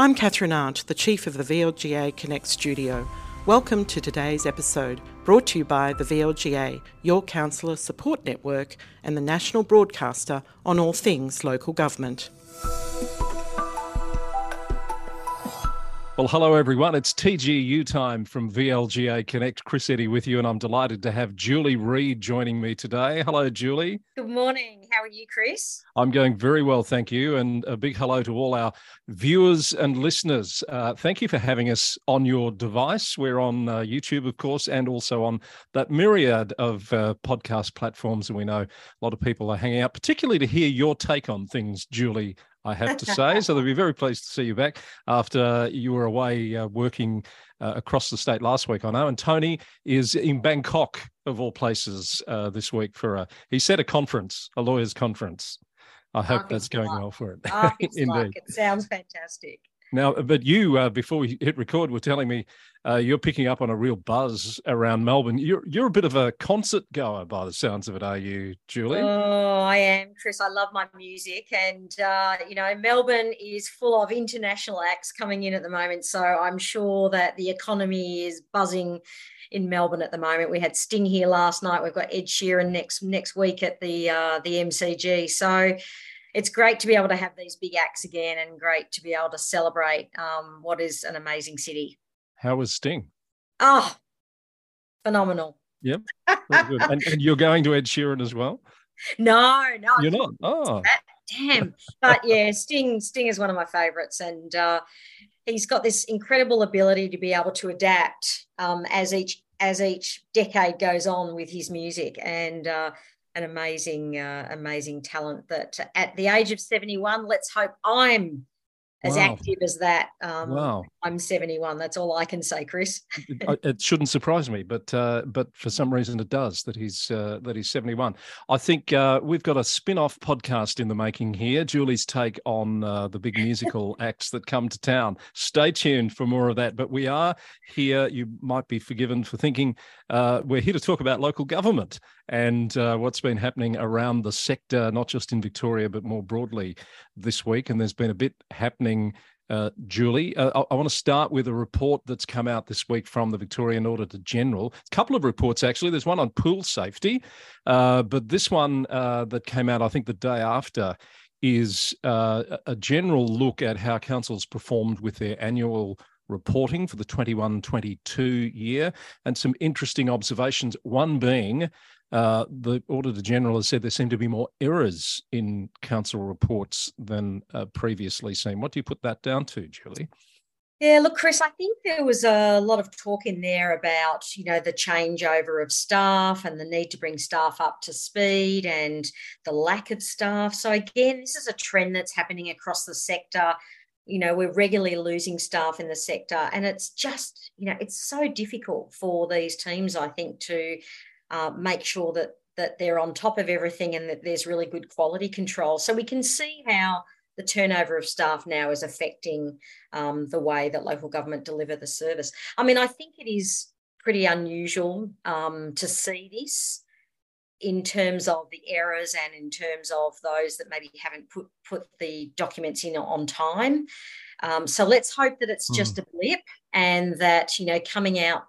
I'm Catherine Arndt, the Chief of the VLGA Connect studio. Welcome to today's episode, brought to you by the VLGA, your councillor support network, and the national broadcaster on all things local government. Well, hello everyone. It's TGU time from VLGA Connect. Chris Eddy with you, and I'm delighted to have Julie Reid joining me today. Hello, Julie. Good morning. How are you, Chris? I'm going very well, thank you. And a big hello to all our viewers and listeners. Uh, thank you for having us on your device. We're on uh, YouTube, of course, and also on that myriad of uh, podcast platforms. And we know a lot of people are hanging out, particularly to hear your take on things, Julie, I have to say. so they'll be very pleased to see you back after you were away uh, working uh, across the state last week, I know. And Tony is in Bangkok, of all places, uh, this week for a, he said a conference, a lawyers' conference. I hope that's going well for it. Indeed. It sounds fantastic. Now, but you, uh, before we hit record, were telling me uh, you're picking up on a real buzz around Melbourne. You're you're a bit of a concert goer, by the sounds of it, are you, Julie? Oh, I am, Chris. I love my music, and uh, you know, Melbourne is full of international acts coming in at the moment. So I'm sure that the economy is buzzing in Melbourne at the moment. We had Sting here last night. We've got Ed Sheeran next next week at the uh, the MCG. So it's great to be able to have these big acts again and great to be able to celebrate um, what is an amazing city. How was Sting? Oh, phenomenal. Yep. and, and, you're going to Ed Sheeran as well? No, no. You're not? Oh. Damn. But yeah, Sting, Sting is one of my favorites. And uh, he's got this incredible ability to be able to adapt um, as each as each decade goes on with his music. And uh, an amazing, uh, amazing talent that at the age of 71, let's hope I'm as wow. active as that. Um, wow. I'm 71. That's all I can say, Chris. it, shouldn't surprise me, but uh, but for some reason it does that he's uh, that he's 71. I think uh, we've got a spin-off podcast in the making here. Julie's take on uh, the big musical acts that come to town. Stay tuned for more of that. But we are here. You might be forgiven for thinking uh, we're here to talk about local government and uh, what's been happening around the sector, not just in Victoria, but more broadly this week. And there's been a bit happening. Uh, Julie, uh, I, I, want to start with a report that's come out this week from the Victorian Auditor General. A couple of reports, actually. There's one on pool safety, uh, but this one uh, that came out, I think, the day after, is uh, a general look at how councils performed with their annual reporting for the 21 22 year and some interesting observations. One being uh, the Auditor General has said there seem to be more errors in council reports than uh, previously seen. What do you put that down to, Julie? Yeah, look, Chris, I think there was a lot of talk in there about, you know, the changeover of staff and the need to bring staff up to speed and the lack of staff. So, again, this is a trend that's happening across the sector. You know, we're regularly losing staff in the sector, and it's just, you know, it's so difficult for these teams, I think, to uh, make sure that that they're on top of everything and that there's really good quality control. So we can see how the turnover of staff now is affecting um, the way that local government deliver the service. I mean, I think it is pretty unusual um, to see this in terms of the errors and in terms of those that maybe haven't put put the documents in on time. Um, so let's hope that it's just mm. a blip and that you know coming out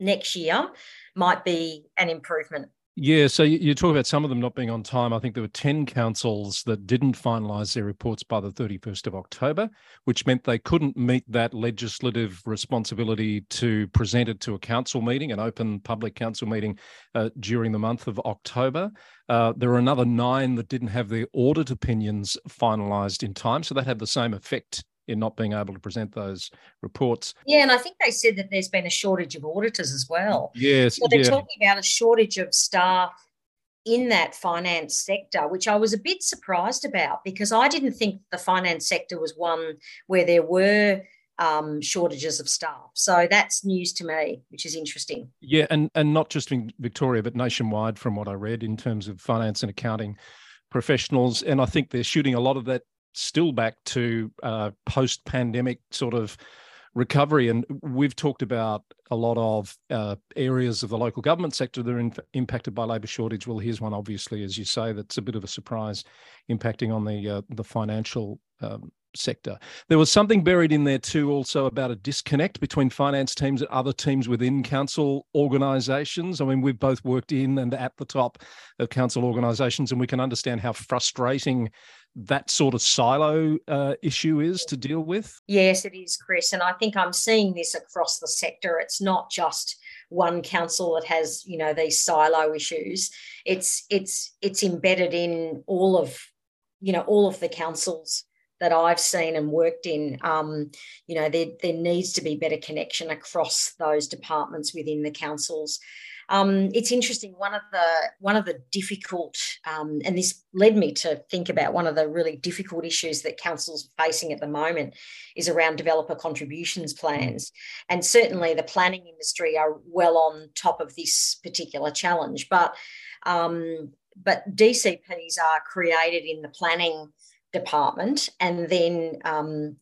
next year might be an improvement. Yeah, so you talk about some of them not being on time. I think there were 10 councils that didn't finalise their reports by the 31st of October, which meant they couldn't meet that legislative responsibility to present it to a council meeting, an open public council meeting uh, during the month of October. Uh, there were another nine that didn't have their audit opinions finalised in time. So that had the same effect in not being able to present those reports. Yeah, and I think they said that there's been a shortage of auditors as well. Yes. So they're yeah. talking about a shortage of staff in that finance sector, which I was a bit surprised about because I didn't think the finance sector was one where there were um, shortages of staff. So that's news to me, which is interesting. Yeah, and and not just in Victoria, but nationwide, from what I read in terms of finance and accounting professionals. And I think they're shooting a lot of that still back to uh, post pandemic sort of recovery. And we've talked about a lot of uh, areas of the local government sector that are in, impacted by labour shortage. Well, here's one, obviously, as you say, that's a bit of a surprise, impacting on the uh, the financial um, sector. There was something buried in there too, also about a disconnect between finance teams and other teams within council organisations. I mean, we've both worked in and at the top of council organisations, and we can understand how frustrating that sort of silo uh, issue is to deal with. Yes, it is, Chris, and I think I'm seeing this across the sector. It's not just one council that has you know these silo issues. It's it's it's embedded in all of you know all of the councils that I've seen and worked in, um, you know, there, there needs to be better connection across those departments within the councils. Um, it's interesting. One of the one of the difficult, um, and this led me to think about one of the really difficult issues that councils are facing at the moment is around developer contributions plans. And certainly, the planning industry are well on top of this particular challenge. But um, but DCPs are created in the planning department, and then um,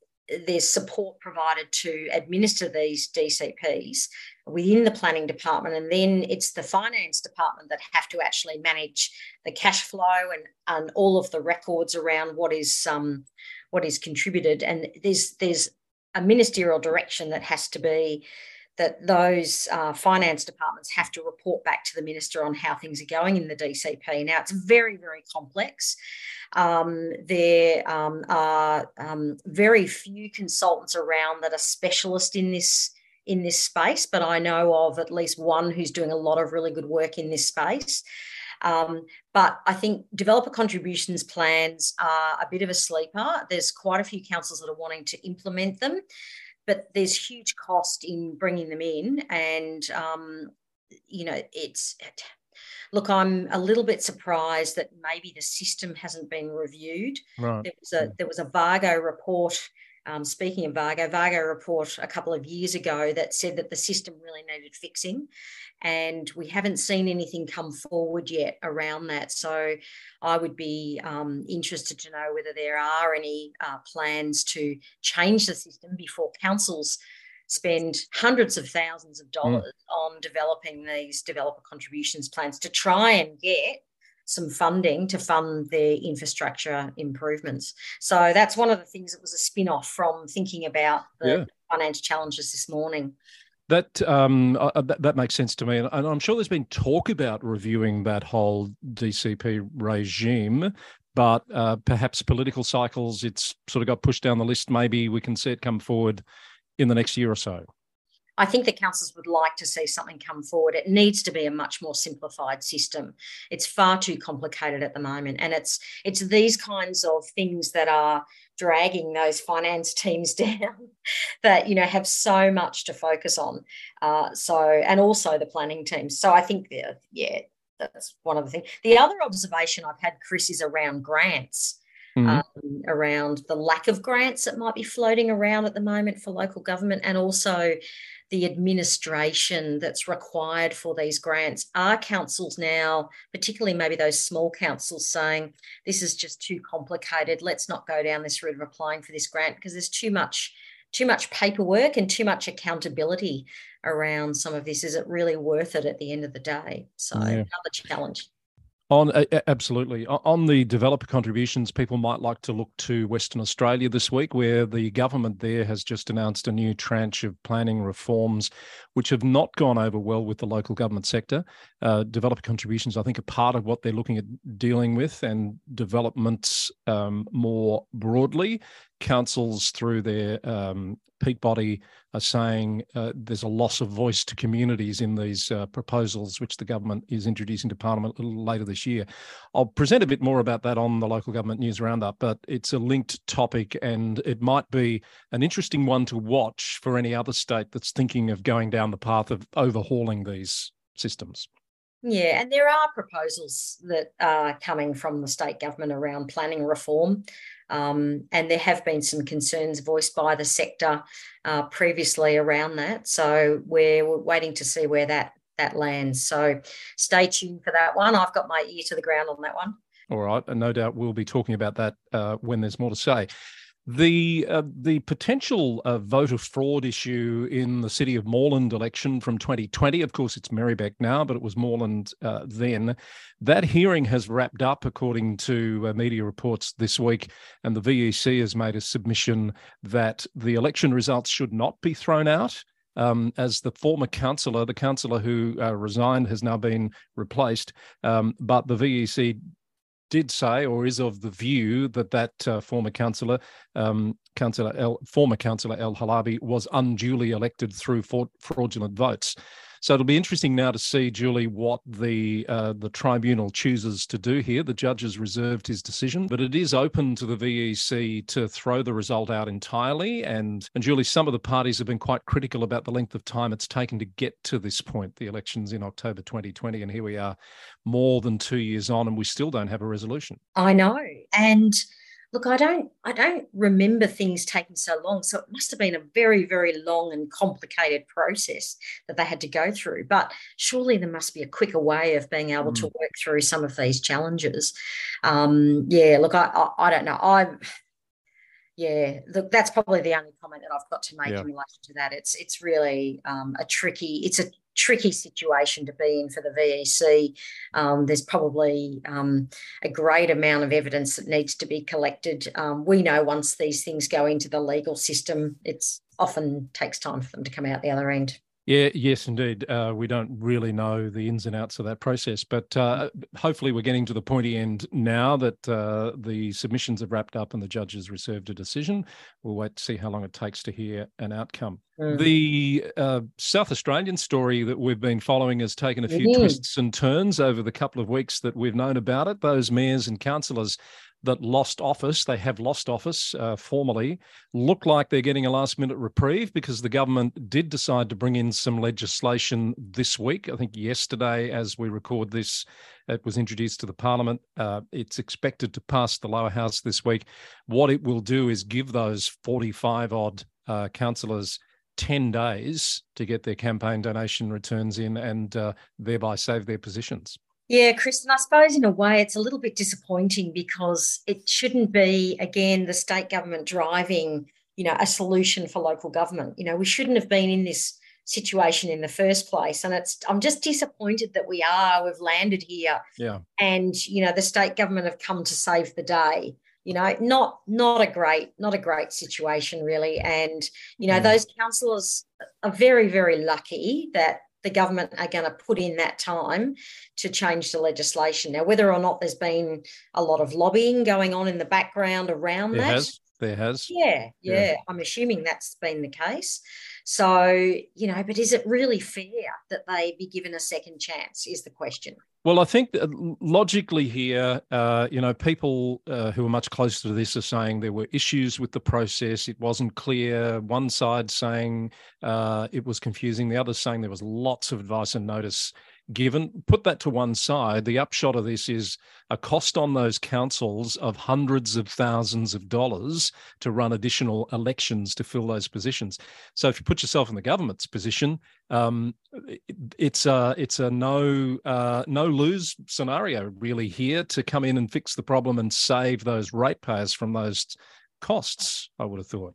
there's support provided to administer these DCPs within the planning department, and then it's the finance department that have to actually manage the cash flow and, and all of the records around what is um, what is contributed. And there's there's a ministerial direction that has to be that those uh, finance departments have to report back to the minister on how things are going in the DCP. Now, it's very, very complex. Um, there um, are um, very few consultants around that are specialist in this in this space, but I know of at least one who's doing a lot of really good work in this space. Um, but I think developer contributions plans are a bit of a sleeper. There's quite a few councils that are wanting to implement them but there's huge cost in bringing them in and um, you know it's look i'm a little bit surprised that maybe the system hasn't been reviewed right. there was a there was a VAGO report um, speaking of VAGO, VAGO report a couple of years ago that said that the system really needed fixing, and we haven't seen anything come forward yet around that. So I would be um, interested to know whether there are any uh, plans to change the system before councils spend hundreds of thousands of mm. dollars mm. on developing these developer contributions plans to try and get some funding to fund their infrastructure improvements. So that's one of the things that was a spin off from thinking about the yeah. financial challenges this morning. That, um, uh, uh, that that makes sense to me, and I'm sure there's been talk about reviewing that whole DCP regime, but uh, perhaps political cycles, it's sort of got pushed down the list. Maybe we can see it come forward in the next year or so. I think the councils would like to see something come forward. It needs to be a much more simplified system. It's far too complicated at the moment, and it's it's these kinds of things that are dragging those finance teams down that you know have so much to focus on. Uh, so and also the planning teams. So I think yeah, that's one of the things. The other observation I've had, Chris, is around grants. Mm-hmm. Um, around the lack of grants that might be floating around at the moment for local government, and also the administration that's required for these grants. Are councils now, particularly maybe those small councils, saying this is just too complicated? Let's not go down this route of applying for this grant because there's too much too much paperwork and too much accountability around some of this. Is it really worth it at the end of the day? So yeah. another challenge. On absolutely on the developer contributions, people might like to look to Western Australia this week, where the government there has just announced a new tranche of planning reforms, which have not gone over well with the local government sector. Uh, developer contributions, I think, are part of what they're looking at dealing with, and developments um, more broadly. Councils, through their um, peak body are saying uh, there's a loss of voice to communities in these uh, proposals, which the government is introducing to Parliament a little later this year. I'll present a bit more about that on the local government news roundup, but it's a linked topic and it might be an interesting one to watch for any other state that's thinking of going down the path of overhauling these systems. Yeah, and there are proposals that are coming from the state government around planning reform. Um, and there have been some concerns voiced by the sector uh, previously around that. So we're, waiting to see where that that lands. So stay tuned for that one. I've got my ear to the ground on that one. All right, and no doubt we'll be talking about that uh, when there's more to say. The uh, the potential uh, voter fraud issue in the City of Moreland election from 2020, of course, it's Merri-bek now, but it was Moreland uh, then. That hearing has wrapped up, according to uh, media reports this week, and the VEC has made a submission that the election results should not be thrown out. Um, as the former councillor, the councillor who uh, resigned has now been replaced, um, but the VEC did say or is of the view that that uh, former councillor, um, councillor El, former councillor El Halabi, was unduly elected through fraudulent votes. So it'll be interesting now to see, Julie, what the uh, the tribunal chooses to do here. The judge has reserved his decision, but it is open to the VEC to throw the result out entirely. And and Julie, some of the parties have been quite critical about the length of time it's taken to get to this point. The elections in October 2020, and here we are, more than two years on, and we still don't have a resolution. I know, and look i don't i don't remember things taking so long so it must have been a very very long and complicated process that they had to go through but surely there must be a quicker way of being able mm. to work through some of these challenges um, yeah look I, I, I don't know i'm yeah, look, that's probably the only comment that I've got to make yeah. in relation to that. It's it's really um, a tricky. It's a tricky situation to be in for the VEC. Um, there's probably um, a great amount of evidence that needs to be collected. Um, we know once these things go into the legal system, it's often takes time for them to come out the other end. Yeah, yes, indeed. Uh, we don't really know the ins and outs of that process, but uh, hopefully we're getting to the pointy end now that uh, the submissions have wrapped up and the judge has reserved a decision. We'll wait to see how long it takes to hear an outcome. Mm. The uh, South Australian story that we've been following has taken a few mm-hmm. twists and turns over the couple of weeks that we've known about it. Those mayors and councillors that lost office, they have lost office uh, formally, look like they're getting a last minute reprieve because the government did decide to bring in some legislation this week. I think yesterday, as we record this, it was introduced to the parliament. Uh, it's expected to pass the lower house this week. What it will do is give those 45 odd uh, councillors 10 days to get their campaign donation returns in and uh, thereby save their positions. Yeah, Kristen, I suppose in a way it's a little bit disappointing because it shouldn't be, again, the state government driving, you know, a solution for local government. You know, we shouldn't have been in this situation in the first place. And it's I'm just disappointed that we are, we've landed here. Yeah. And, you know, the state government have come to save the day. You know, not not a great, not a great situation really. And, you know, mm. those councillors are very, very lucky that the government are going to put in that time to change the legislation. Now, whether or not there's been a lot of lobbying going on in the background around there that. Has. There has. Yeah, yeah, yeah. I'm assuming that's been the case. So, you know, but is it really fair that they be given a second chance? Is the question. Well, I think logically here, uh, you know, people uh, who are much closer to this are saying there were issues with the process. It wasn't clear. One side saying uh, it was confusing, the other saying there was lots of advice and notice given. Put that to one side. The upshot of this is a cost on those councils of hundreds of thousands of dollars to run additional elections to fill those positions. So if you put yourself in the government's position, um, it's a it's a no uh, no lose scenario really here to come in and fix the problem and save those ratepayers from those costs. I would have thought.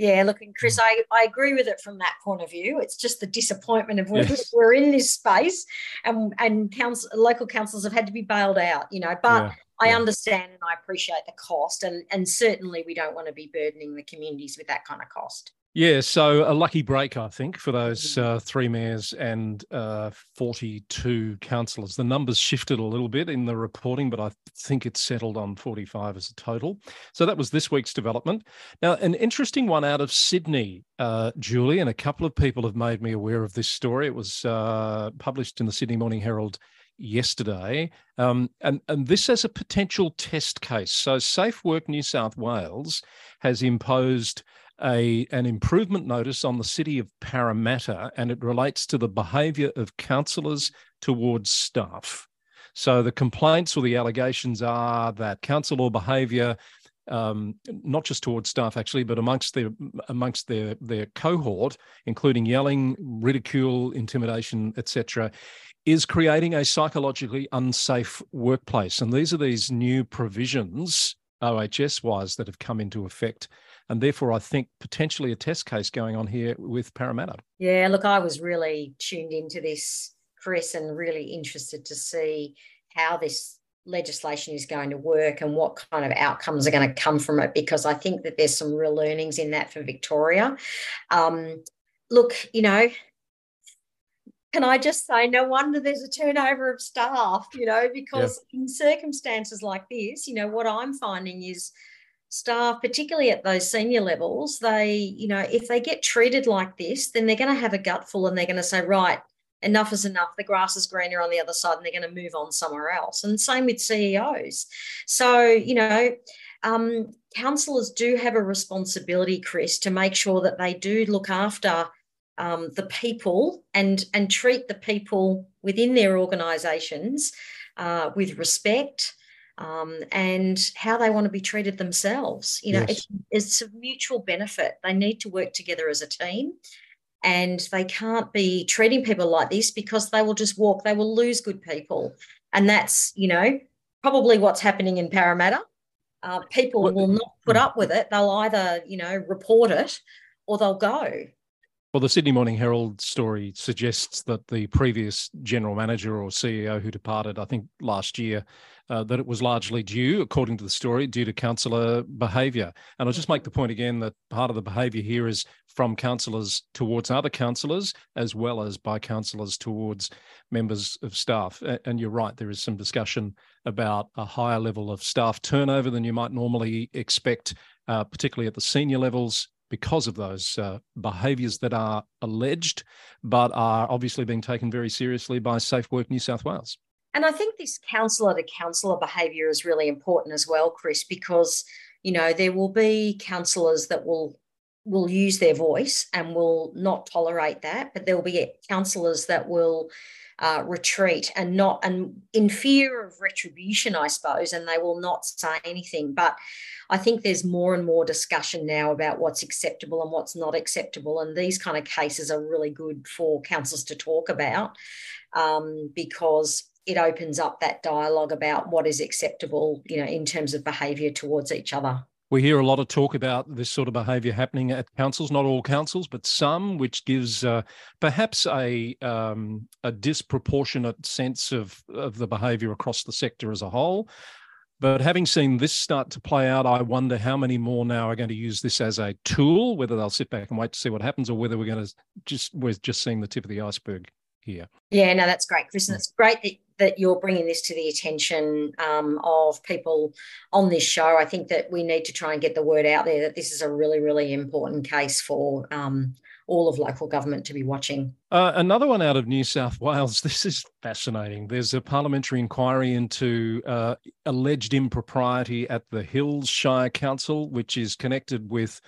Yeah, look, and Chris, mm. I, I agree with it from that point of view. It's just the disappointment of we're, yes. we're in this space and and council, local councils have had to be bailed out, you know. But yeah, I yeah. understand and I appreciate the cost, and and certainly we don't want to be burdening the communities with that kind of cost. Yeah, so a lucky break, I think, for those mm. uh, three mayors and uh, 42 councillors. The numbers shifted a little bit in the reporting, but I think it's settled on 45 as a total. So that was this week's development. Now, an interesting one out of Sydney, uh, Julie, and a couple of people have made me aware of this story. It was uh, published in the Sydney Morning Herald yesterday, um, and, and this as a potential test case. So, Safe Work New South Wales has imposed a, an improvement notice on the city of Parramatta, and it relates to the behaviour of councillors towards staff. So the complaints or the allegations are that councillor behaviour, um, not just towards staff actually, but amongst their amongst their their cohort, including yelling, ridicule, intimidation, etc., is creating a psychologically unsafe workplace. And these are these new provisions OHS wise that have come into effect and therefore I think potentially a test case going on here with Parramatta. Yeah, look, I was really tuned into this, Chris, and really interested to see how this legislation is going to work and what kind of outcomes are going to come from it because I think that there's some real learnings in that for Victoria. Um, look, you know, can I just say, no wonder there's a turnover of staff, you know, because yeah. in circumstances like this, you know, what I'm finding is staff, particularly at those senior levels, they, you know, if they get treated like this, then they're going to have a gutful and they're going to say, right, enough is enough. The grass is greener on the other side and they're going to move on somewhere else. And same with CEOs. So, you know, um, councillors do have a responsibility, Chris, to make sure that they do look after um, the people and and treat the people within their organisations uh, with respect um, and how they want to be treated themselves. You know, yes. it's, it's a mutual benefit. They need to work together as a team. And they can't be treating people like this because they will just walk, they will lose good people. And that's, you know, probably what's happening in Parramatta. Uh, people will not put up with it. They'll either, you know, report it or they'll go. Well, the Sydney Morning Herald story suggests that the previous general manager or CEO who departed, I think last year, uh, that it was largely due, according to the story, due to councillor behaviour. And I'll just make the point again that part of the behaviour here is from councillors towards other councillors, as well as by councillors towards members of staff. And you're right, there is some discussion about a higher level of staff turnover than you might normally expect, uh, particularly at the senior levels because of those uh, behaviours that are alleged, but are obviously being taken very seriously by Safe Work New South Wales. And I think this councillor to councillor behaviour is really important as well, Chris, because you know there will be councillors that will will use their voice and will not tolerate that, but there will be councillors that will uh, retreat and not and in fear of retribution, I suppose, and they will not say anything. But I think there's more and more discussion now about what's acceptable and what's not acceptable, and these kind of cases are really good for councils to talk about um, because it opens up that dialogue about what is acceptable, you know, in terms of behaviour towards each other. We hear a lot of talk about this sort of behaviour happening at councils, not all councils, but some, which gives uh, perhaps a um, a disproportionate sense of of the behaviour across the sector as a whole. But having seen this start to play out, I wonder how many more now are going to use this as a tool, whether they'll sit back and wait to see what happens, or whether we're going to just we're just seeing the tip of the iceberg here. Yeah, no, that's great, Chris, and it's great that that you're bringing this to the attention um, of people on this show. I think that we need to try and get the word out there that this is a really, really important case for um, all of local government to be watching. Uh, another one out of New South Wales. This is fascinating. There's a parliamentary inquiry into uh, alleged impropriety at the Hills Shire Council, which is connected with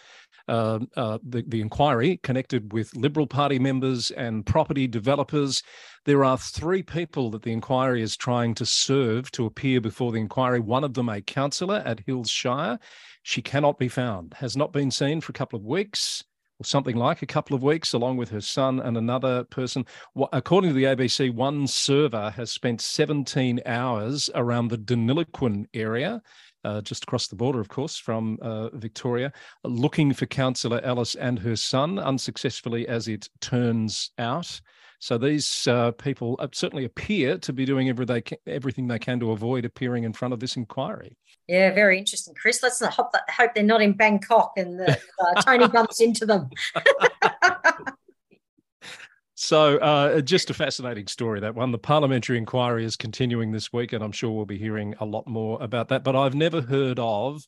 uh, uh, the, the inquiry connected with Liberal Party members and property developers. There are three people that the inquiry is trying to serve to appear before the inquiry. One of them, a councillor at Hills Shire. She cannot be found, has not been seen for a couple of weeks or something like a couple of weeks, along with her son and another person. According to the ABC, one server has spent 17 hours around the Deniliquin area uh, just across the border, of course, from uh, Victoria, looking for Councillor Ellis and her son, unsuccessfully as it turns out. So these uh, people certainly appear to be doing every they everything they can to avoid appearing in front of this inquiry. Yeah, very interesting, Chris. Let's hope, hope they're not in Bangkok and the, uh, Tony bumps into them. So, uh, just a fascinating story, that one. The parliamentary inquiry is continuing this week, and I'm sure we'll be hearing a lot more about that. But I've never heard of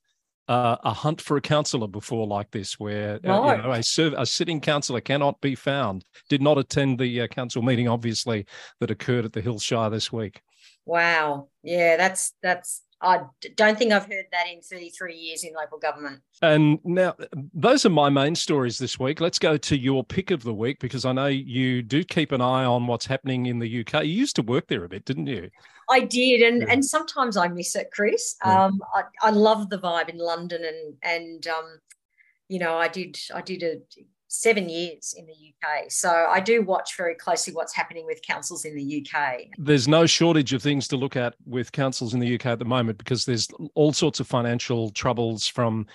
uh, a hunt for a councillor before like this, where no. uh, you know, a, serv- a, sitting councillor cannot be found. Did not attend the uh, council meeting, obviously, that occurred at the Hills Shire this week. Wow, yeah, that's that's I don't think I've heard that in 33 years in local government. And now, those are my main stories this week. Let's go to your pick of the week because I know you do keep an eye on what's happening in the UK. You used to work there a bit, didn't you? I did, and yeah. and sometimes I miss it, Chris. Yeah. Um, I, I love the vibe in London, and and um, you know, I did I did a seven years in the UK. So I do watch very closely what's happening with councils in the UK. There's no shortage of things to look at with councils in the UK at the moment because there's all sorts of financial troubles from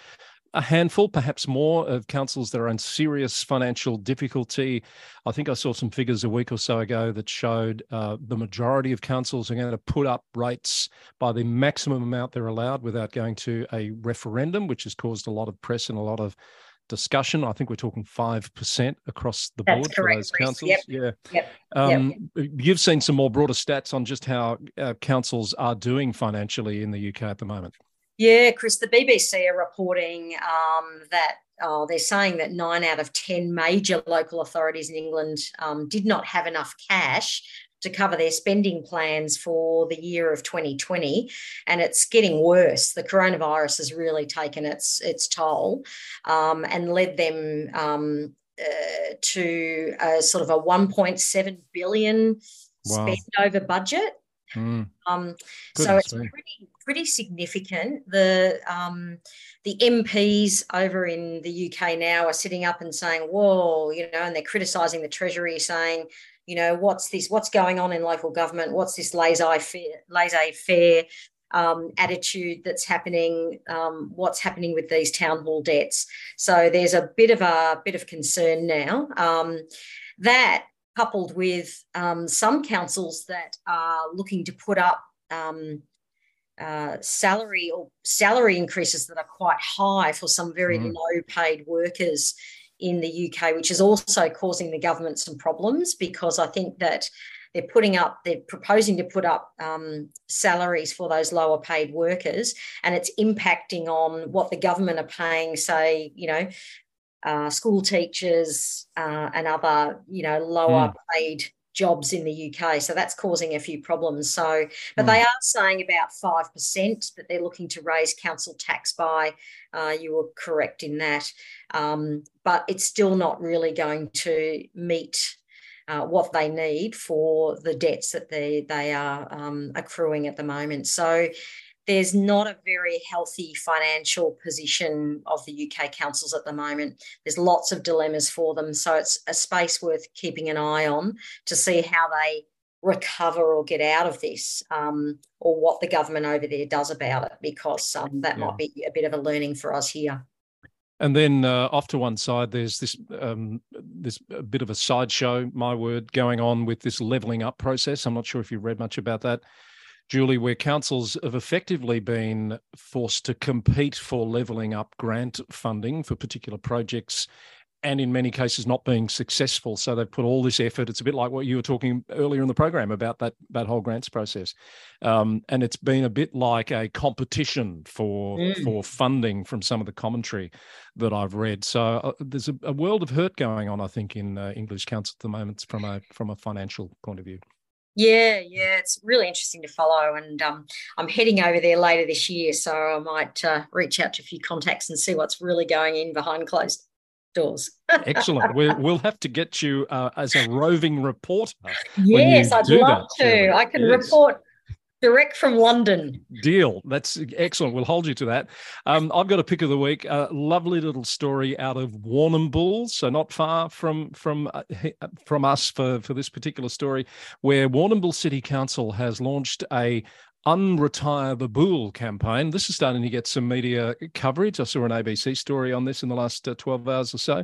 a handful, perhaps more, of councils that are in serious financial difficulty. I think I saw some figures a week or so ago that showed uh, the majority of councils are going to put up rates by the maximum amount they're allowed without going to a referendum, which has caused a lot of press and a lot of discussion. I think we're talking 5% across the board for those councils. Yep. Yeah. Yep. Um, yep. You've seen some more broader stats on just how uh, councils are doing financially in the UK at the moment. Yeah, Chris, the BBC are reporting um, that oh, they're saying that nine out of 10 major local authorities in England um, did not have enough cash to cover their spending plans for the year of 2020 and it's getting worse the coronavirus has really taken its its toll um, and led them um, uh, to a sort of a 1.7 billion wow. spend over budget Mm. Um, so it's pretty pretty significant. The um, the MPs over in the UK now are sitting up and saying, "Whoa," you know, and they're criticising the Treasury, saying, you know, what's this? What's going on in local government? What's this laissez-faire, laissez-faire um, attitude that's happening? Um, what's happening with these town hall debts? So there's a bit of a bit of concern now. Um, that coupled with um, some councils that are looking to put up um, uh, salary or salary increases that are quite high for some very mm. low paid workers in the UK, which is also causing the government some problems because I think that they're putting up, they're proposing to put up um, salaries for those lower paid workers, and it's impacting on what the government are paying, say, you know, uh, school teachers uh, and other, you know, lower mm. paid jobs in the UK. So that's causing a few problems. So, but mm. they are saying about 5% that they're looking to raise council tax by. Uh, you were correct in that. Um, but it's still not really going to meet uh, what they need for the debts that they, they are um, accruing at the moment. So there's not a very healthy financial position of the UK councils at the moment. There's lots of dilemmas for them. So it's a space worth keeping an eye on to see how they recover or get out of this um, or what the government over there does about it, because um, that yeah. might be a bit of a learning for us here. And then uh, off to one side, there's this um, this bit of a sideshow, my word, going on with this levelling up process. I'm not sure if you've read much about that. Julie, where councils have effectively been forced to compete for levelling up grant funding for particular projects and in many cases not being successful. So they've put all this effort. It's a bit like what you were talking earlier in the program about that that whole grants process, um, and it's been a bit like a competition for mm. for funding from some of the commentary that I've read. So uh, there's a, a, world of hurt going on, I think, in uh, English council at the moment from a from a financial point of view. Yeah, yeah, it's really interesting to follow, and um, I'm heading over there later this year, so I might uh, reach out to a few contacts and see what's really going in behind closed doors. Excellent. We'll, we'll have to get you uh, as a roving reporter. Yes, I'd love that, to. I can yes. report direct from London. Deal. That's excellent. We'll hold you to that. Um, I've got a pick of the week. A lovely little story out of Warrnambool, so not far from from uh, from us for for this particular story, where Warrnambool City Council has launched a Unretire the Bool campaign. This is starting to get some media coverage. I saw an ABC story on this in the last uh, 12 hours or so.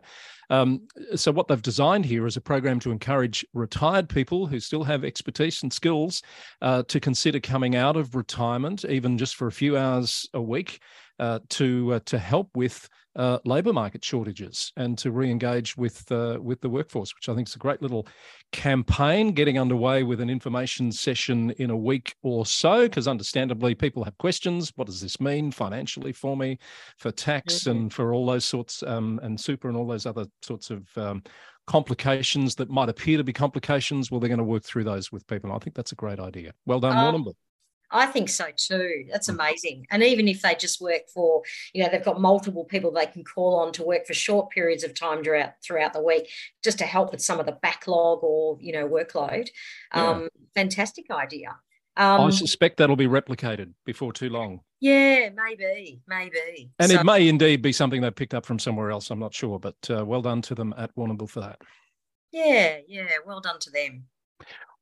Um, so, what they've designed here is a program to encourage retired people who still have expertise and skills uh, to consider coming out of retirement, even just for a few hours a week, uh, to uh, to help with uh, labour market shortages and to re-engage with uh, with the workforce, which I think is a great little campaign getting underway with an information session in a week or so. Because understandably, people have questions: What does this mean financially for me, for tax, mm-hmm. and for all those sorts, um, and super, and all those other sorts of um, complications that might appear to be complications? Well, they're going to work through those with people. I think that's a great idea. Well done, um, I think so too. That's mm. amazing. And even if they just work for, you know, they've got multiple people they can call on to work for short periods of time throughout throughout the week, just to help with some of the backlog or you know workload. Yeah. Um, fantastic idea. Um, I suspect that'll be replicated before too long. Yeah, maybe, maybe. And so, it may indeed be something they picked up from somewhere else. I'm not sure, but uh, well done to them at Warrnambool for that. Yeah, yeah, well done to them.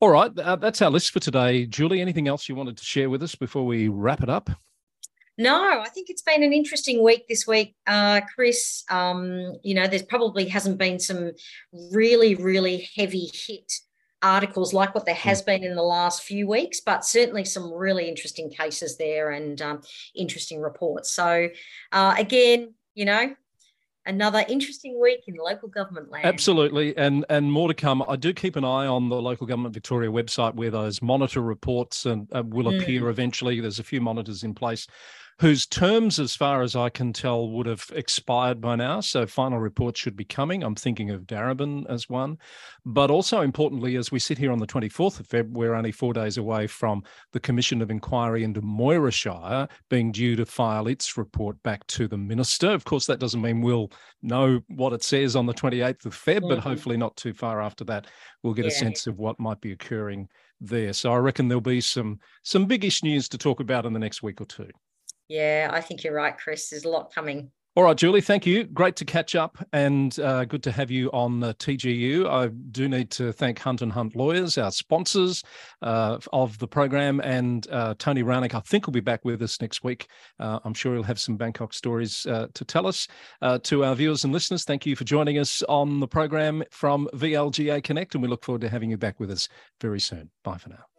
All right, uh, that's our list for today. Julie, anything else you wanted to share with us before we wrap it up? No, I think it's been an interesting week this week, uh, Chris. Um, you know, there's probably hasn't been some really, really heavy hit articles like what there has hmm. been in the last few weeks, but certainly some really interesting cases there and um, interesting reports. So, uh, again, you know, another interesting week in local government land. Absolutely, and and more to come. I do keep an eye on the local government Victoria website where those monitor reports and uh, will appear mm. eventually. There's a few monitors in place whose terms, as far as I can tell, would have expired by now. So final reports should be coming. I'm thinking of Darebin as one. But also importantly, as we sit here on the 24th of Feb, we're only four days away from the Commission of Inquiry into Moira Shire being due to file its report back to the Minister. Of course, that doesn't mean we'll know what it says on the 28th of Feb, mm-hmm. but hopefully not too far after that, we'll get yeah. a sense of what might be occurring there. So I reckon there'll be some some biggish news to talk about in the next week or two. Yeah, I think you're right, Chris. There's a lot coming. All right, Julie, thank you. Great to catch up and uh, good to have you on the TGU. I do need to thank Hunt and Hunt Lawyers, our sponsors uh, of the program, and uh, Tony Rownick. I think will be back with us next week. Uh, I'm sure he'll have some Bangkok stories uh, to tell us. to our viewers and listeners, thank you for joining us on the program from VLGA Connect, and we look forward to having you back with us very soon. Bye for now.